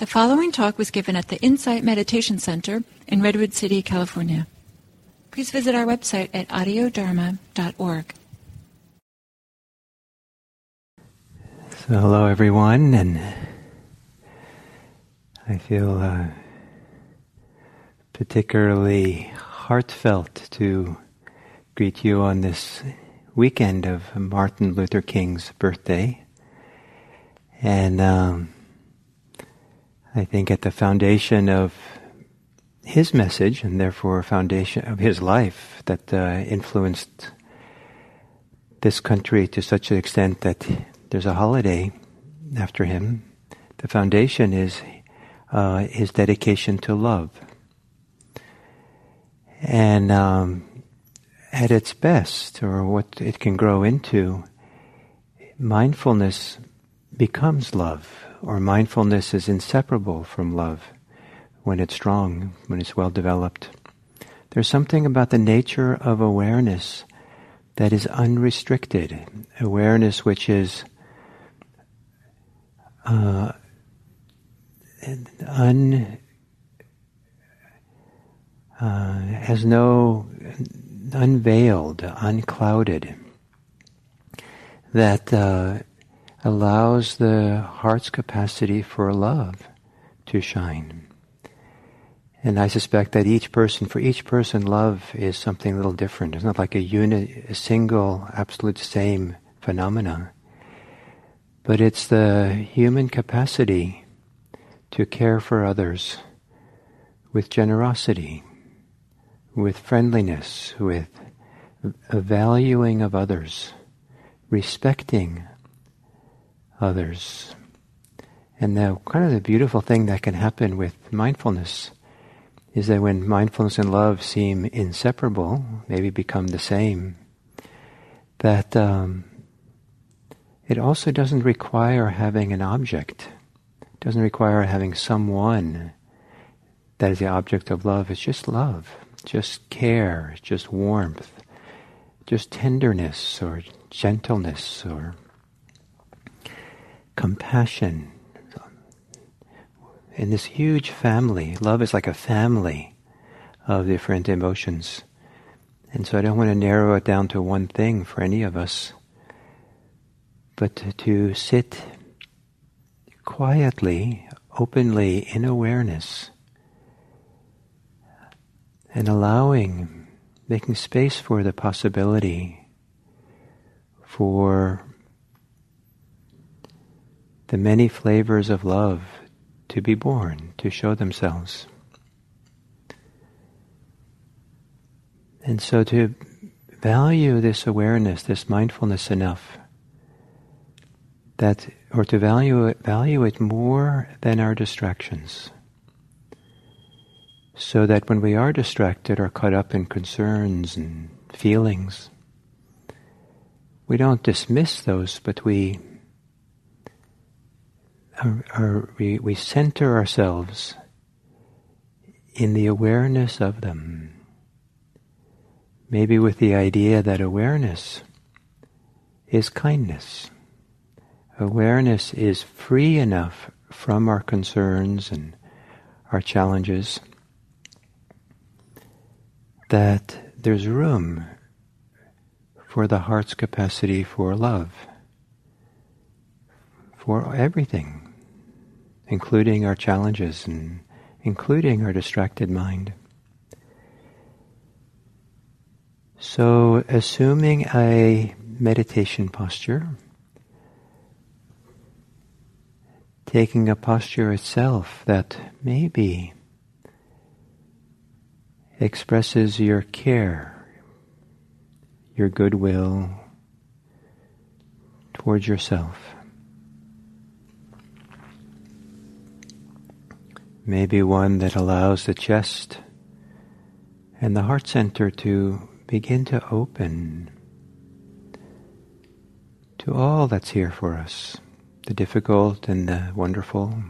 The following talk was given at the Insight Meditation Center in Redwood City, California. Please visit our website at audiodharma.org. So, hello everyone, and I feel uh, particularly heartfelt to greet you on this weekend of Martin Luther King's birthday. And um, I think at the foundation of his message, and therefore foundation of his life, that uh, influenced this country to such an extent that there's a holiday after him. The foundation is uh, his dedication to love. And um, at its best, or what it can grow into, mindfulness becomes love or mindfulness is inseparable from love when it's strong, when it's well developed. There's something about the nature of awareness that is unrestricted, awareness which is uh, un, uh, has no unveiled, unclouded, that uh, allows the heart's capacity for love to shine. And I suspect that each person, for each person, love is something a little different. It's not like a unit, a single, absolute same phenomena. But it's the human capacity to care for others with generosity, with friendliness, with a valuing of others, respecting others. And the kind of the beautiful thing that can happen with mindfulness is that when mindfulness and love seem inseparable, maybe become the same, that um, it also doesn't require having an object. It doesn't require having someone that is the object of love. It's just love, just care, just warmth, just tenderness or gentleness or compassion. In this huge family, love is like a family of different emotions. And so I don't want to narrow it down to one thing for any of us, but to, sit quietly, openly in awareness and allowing, making space for the possibility for the many flavors of love to be born, to show themselves. And so to value this awareness, this mindfulness enough, that, or to value it, value it more than our distractions. So that when we are distracted or caught up in concerns and feelings, we don't dismiss those, but we are, are, we, we center ourselves in the awareness of them. Maybe with the idea that awareness is kindness. Awareness is free enough from our concerns and our challenges that there's room for the heart's capacity for love, for everything including our challenges and including our distracted mind. So, assuming a meditation posture, taking a posture itself that maybe expresses your care, your goodwill towards yourself. Maybe one that allows the chest and the heart center to begin to open to all that's here for us, the difficult and the wonderful.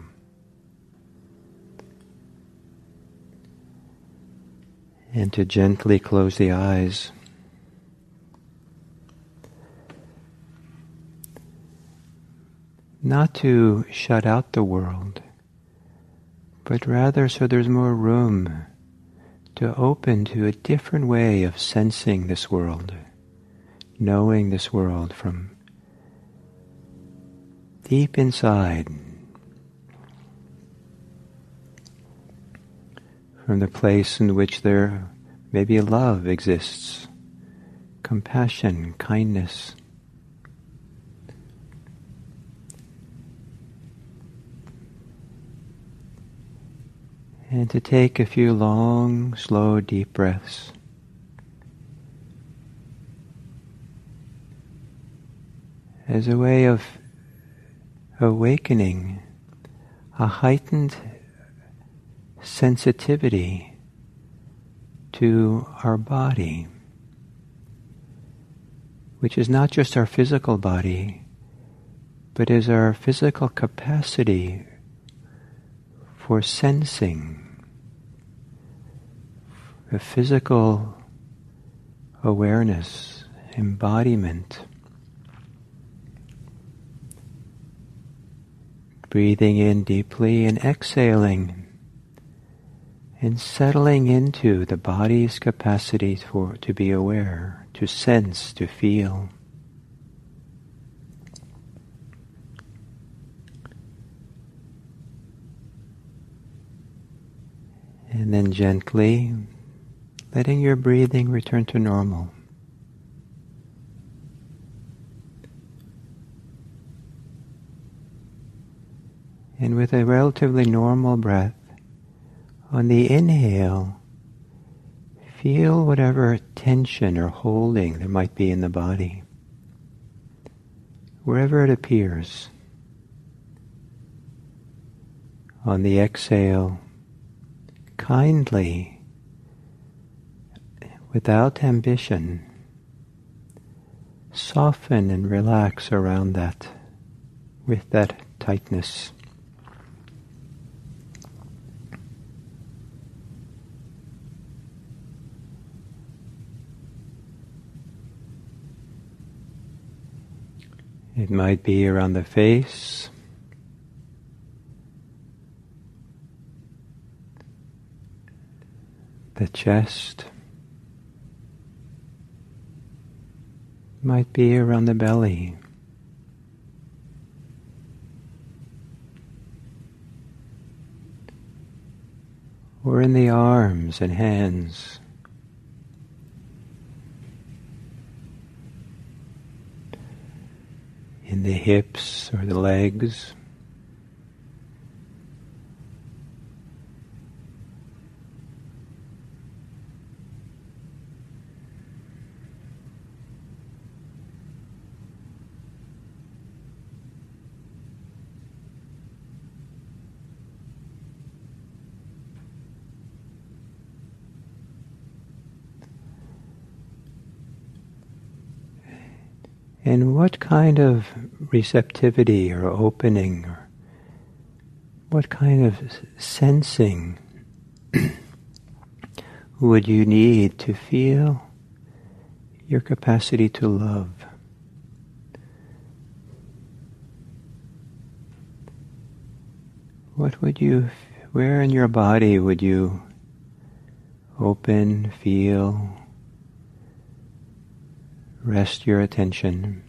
And to gently close the eyes. Not to shut out the world but rather so there's more room to open to a different way of sensing this world, knowing this world from deep inside, from the place in which there maybe love exists, compassion, kindness. And to take a few long, slow, deep breaths. As a way of awakening a heightened sensitivity to our body, which is not just our physical body, but is our physical capacity for sensing, a physical awareness, embodiment. Breathing in deeply and exhaling and settling into the body's capacity for, to be aware, to sense, to feel. And then gently letting your breathing return to normal. And with a relatively normal breath, on the inhale, feel whatever tension or holding there might be in the body, wherever it appears. On the exhale, kindly, without ambition, soften and relax around that with that tightness. It might be around the face, the chest might be around the belly. Or in the arms and hands. In the hips or the legs. And what kind of receptivity or opening or what kind of sensing would you need to feel your capacity to love? What would you, where in your body would you open, feel, rest your attention.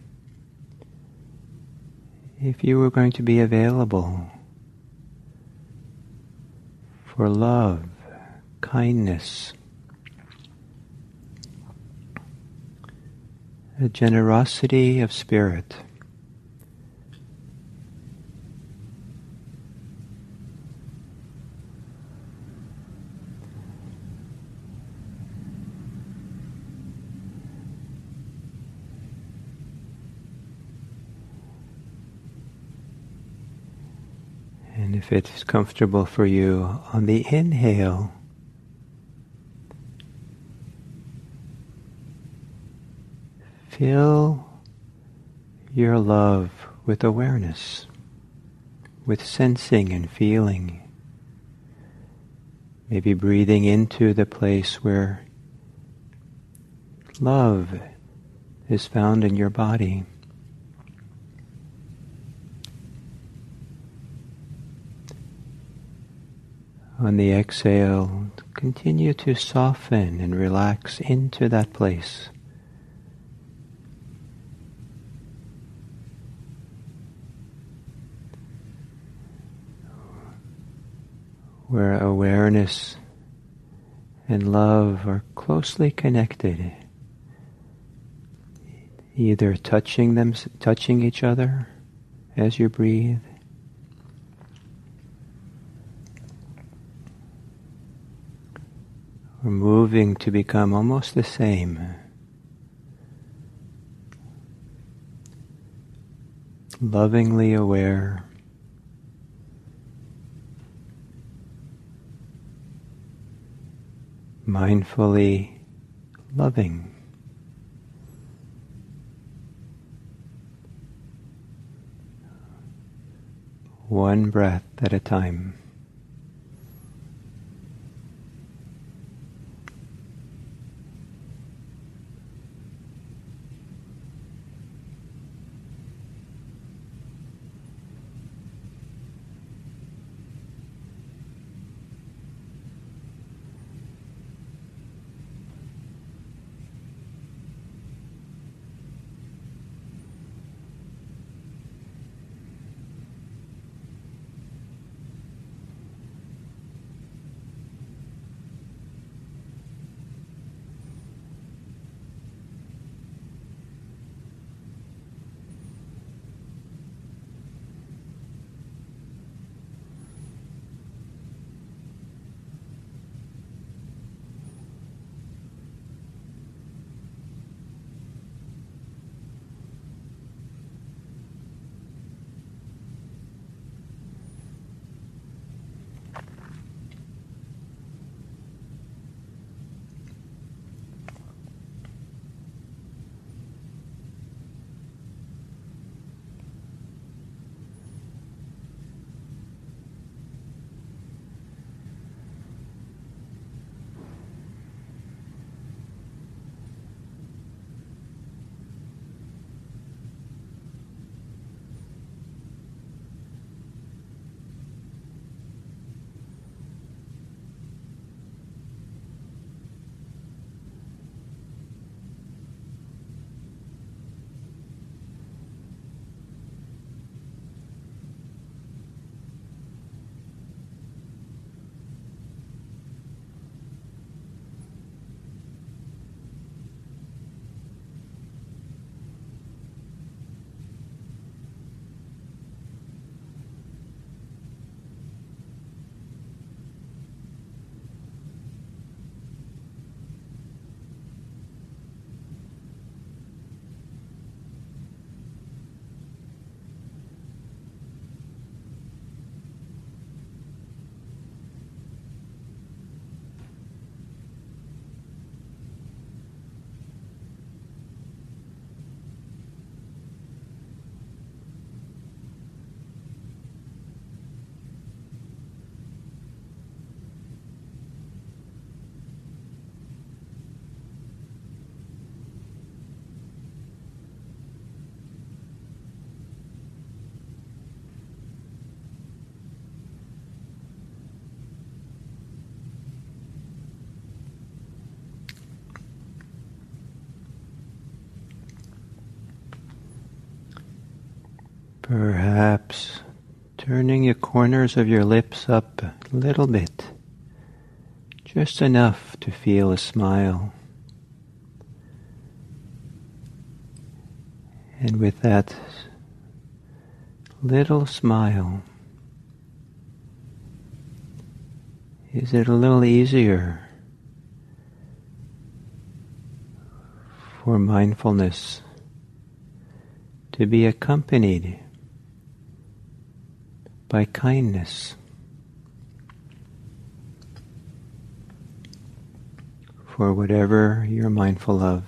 If you were going to be available for love, kindness, a generosity of spirit. If it's comfortable for you, on the inhale, fill your love with awareness, with sensing and feeling. Maybe breathing into the place where love is found in your body. On the exhale, continue to soften and relax into that place. Where awareness and love are closely connected, either touching them, touching each other as you breathe, or moving to become almost the same. Lovingly aware. Mindfully loving. One breath at a time. Perhaps turning the corners of your lips up a little bit, just enough to feel a smile. And with that little smile, is it a little easier for mindfulness to be accompanied by kindness. For whatever you're mindful of.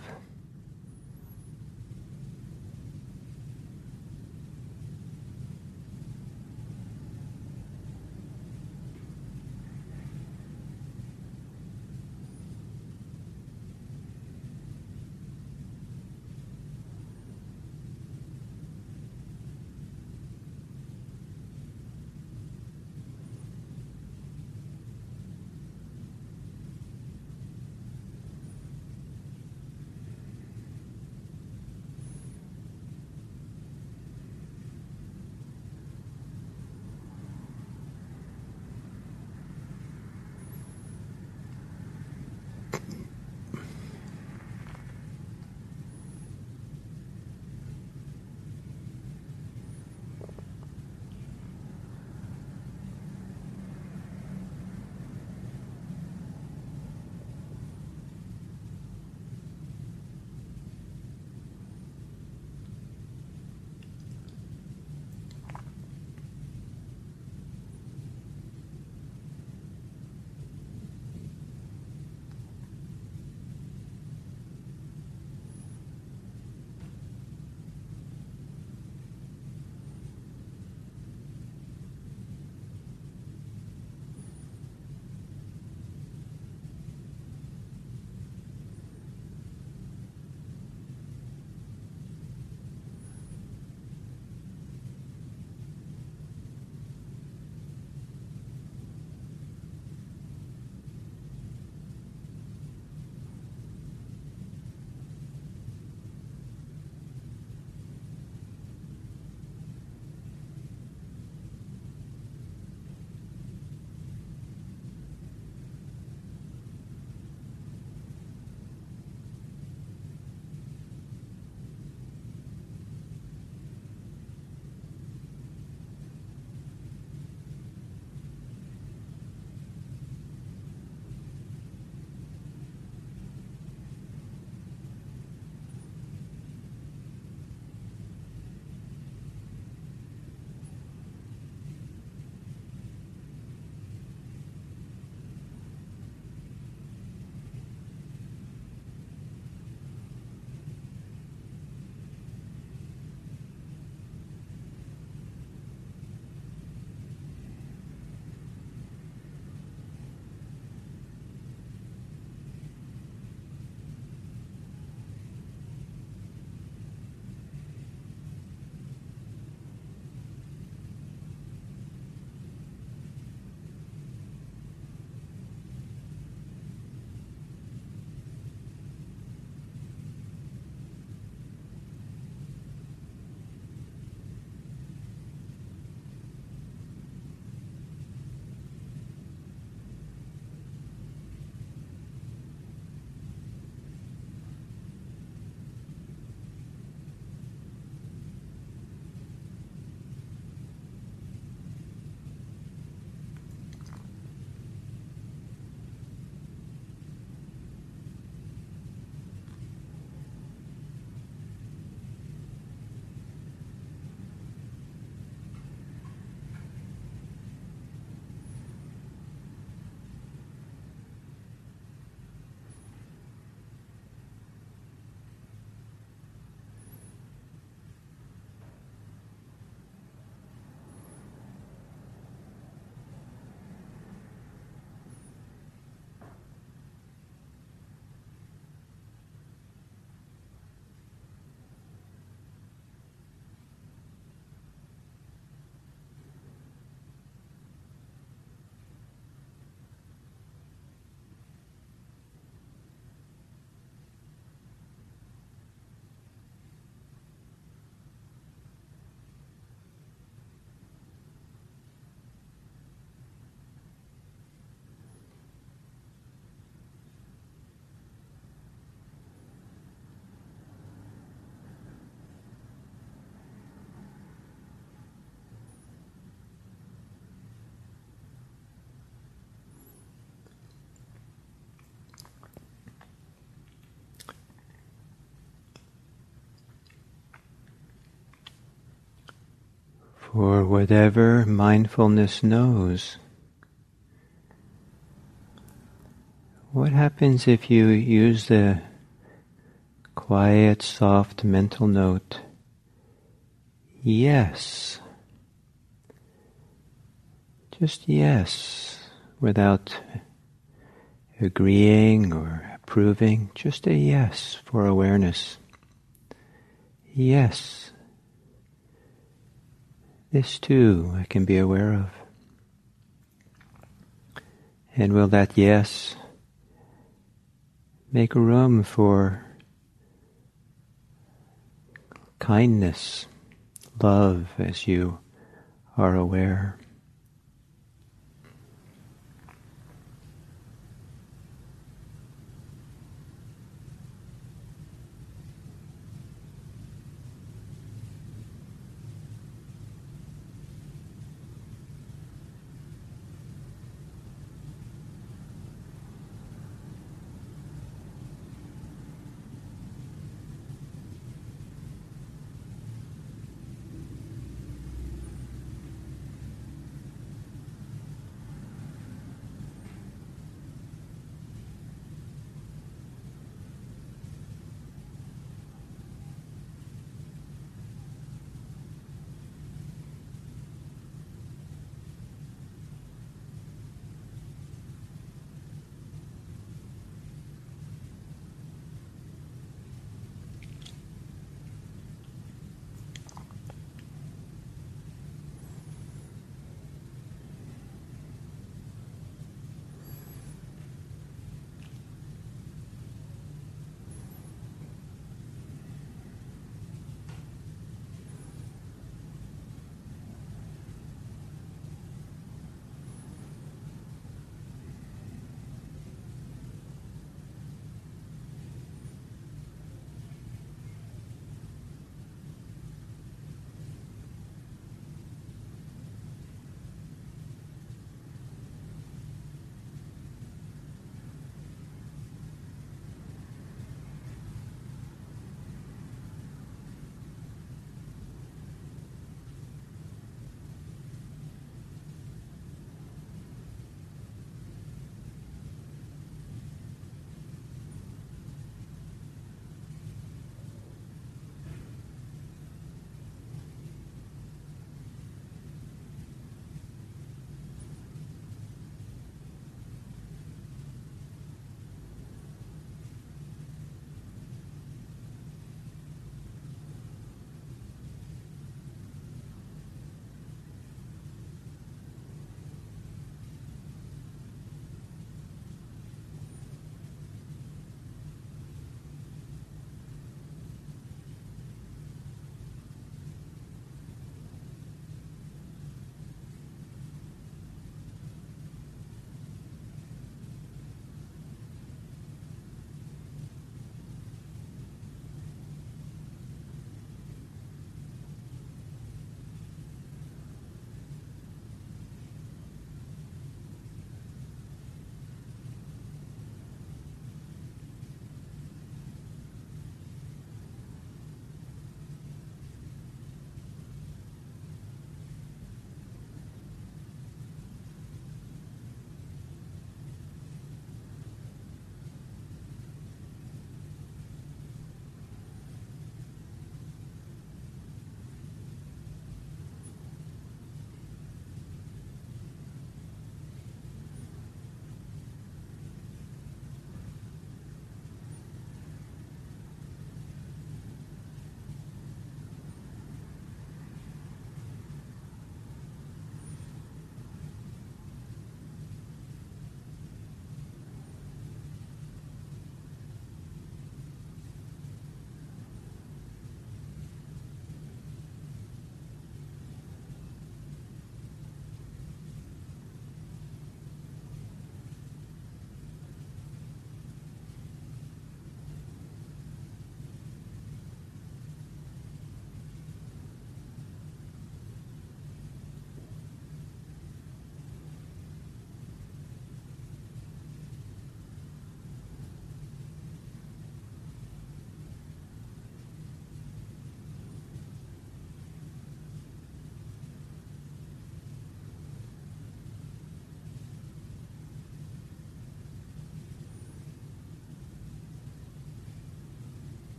For whatever mindfulness knows. What happens if you use the quiet, soft mental note, yes? Just yes, without agreeing or approving, just a yes for awareness. Yes. This too I can be aware of. And will that yes make room for kindness, love as you are aware?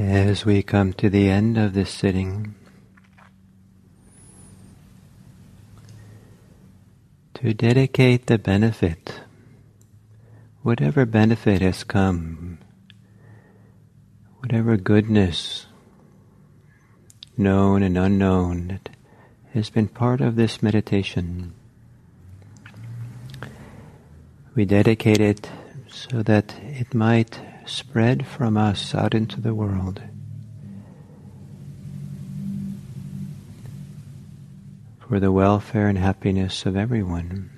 As we come to the end of this sitting, to dedicate the benefit, whatever benefit has come, whatever goodness, known and unknown, that has been part of this meditation. We dedicate it so that it might spread from us out into the world. For the welfare and happiness of everyone.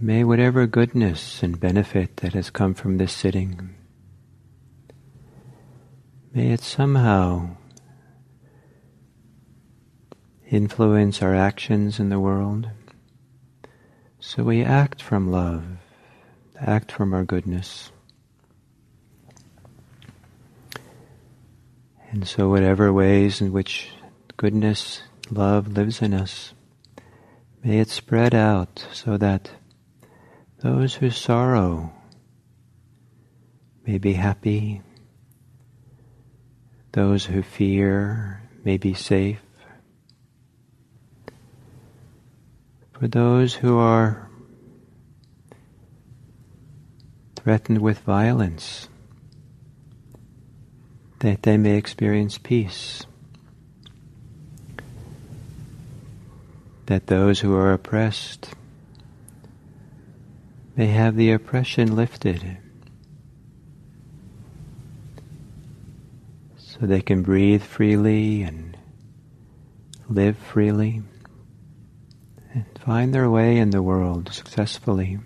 May whatever goodness and benefit that has come from this sitting, may it somehow influence our actions in the world. So we act from love, act from our goodness. And so, whatever ways in which goodness, love lives in us, may it spread out so that those who sorrow may be happy, those who fear may be safe, for those who are threatened with violence, that they may experience peace. That those who are oppressed may have the oppression lifted so they can breathe freely and live freely and find their way in the world successfully.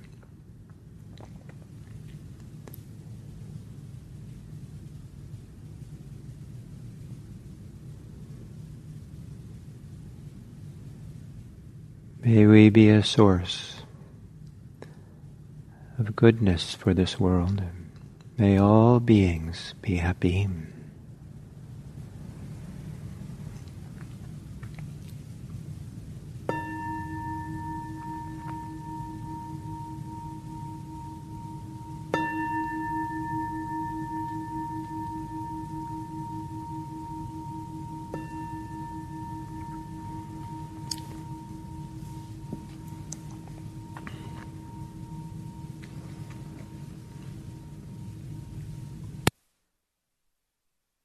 May we be a source of goodness for this world. May all beings be happy.